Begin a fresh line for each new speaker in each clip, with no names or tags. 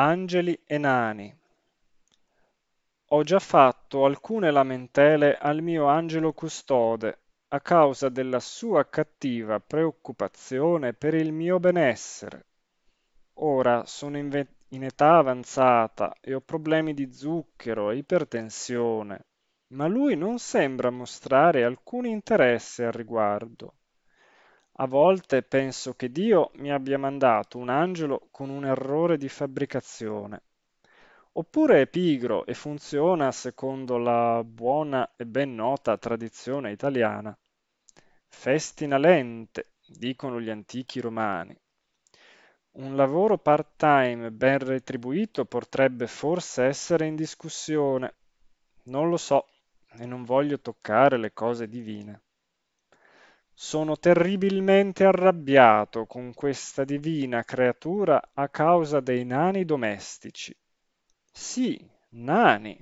Angeli e nani. Ho già fatto alcune lamentele al mio angelo custode a causa della sua cattiva preoccupazione per il mio benessere. Ora sono in, in età avanzata e ho problemi di zucchero e ipertensione, ma lui non sembra mostrare alcun interesse al riguardo. A volte penso che Dio mi abbia mandato un angelo con un errore di fabbricazione. Oppure è pigro e funziona secondo la buona e ben nota tradizione italiana. Festina lente, dicono gli antichi romani. Un lavoro part-time ben retribuito potrebbe forse essere in discussione. Non lo so e non voglio toccare le cose divine. Sono terribilmente arrabbiato con questa divina creatura a causa dei nani domestici. Sì, nani.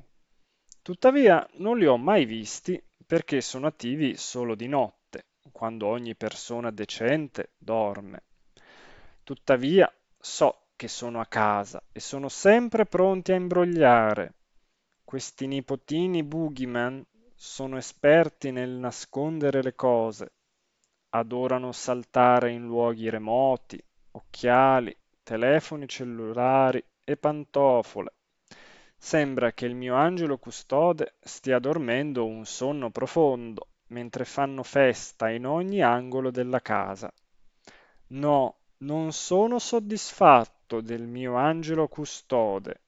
Tuttavia non li ho mai visti perché sono attivi solo di notte, quando ogni persona decente dorme. Tuttavia so che sono a casa e sono sempre pronti a imbrogliare. Questi nipotini boogeyman sono esperti nel nascondere le cose adorano saltare in luoghi remoti, occhiali, telefoni cellulari e pantofole. Sembra che il mio angelo custode stia dormendo un sonno profondo mentre fanno festa in ogni angolo della casa. No, non sono soddisfatto del mio angelo custode.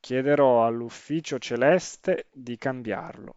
Chiederò all'ufficio celeste di cambiarlo.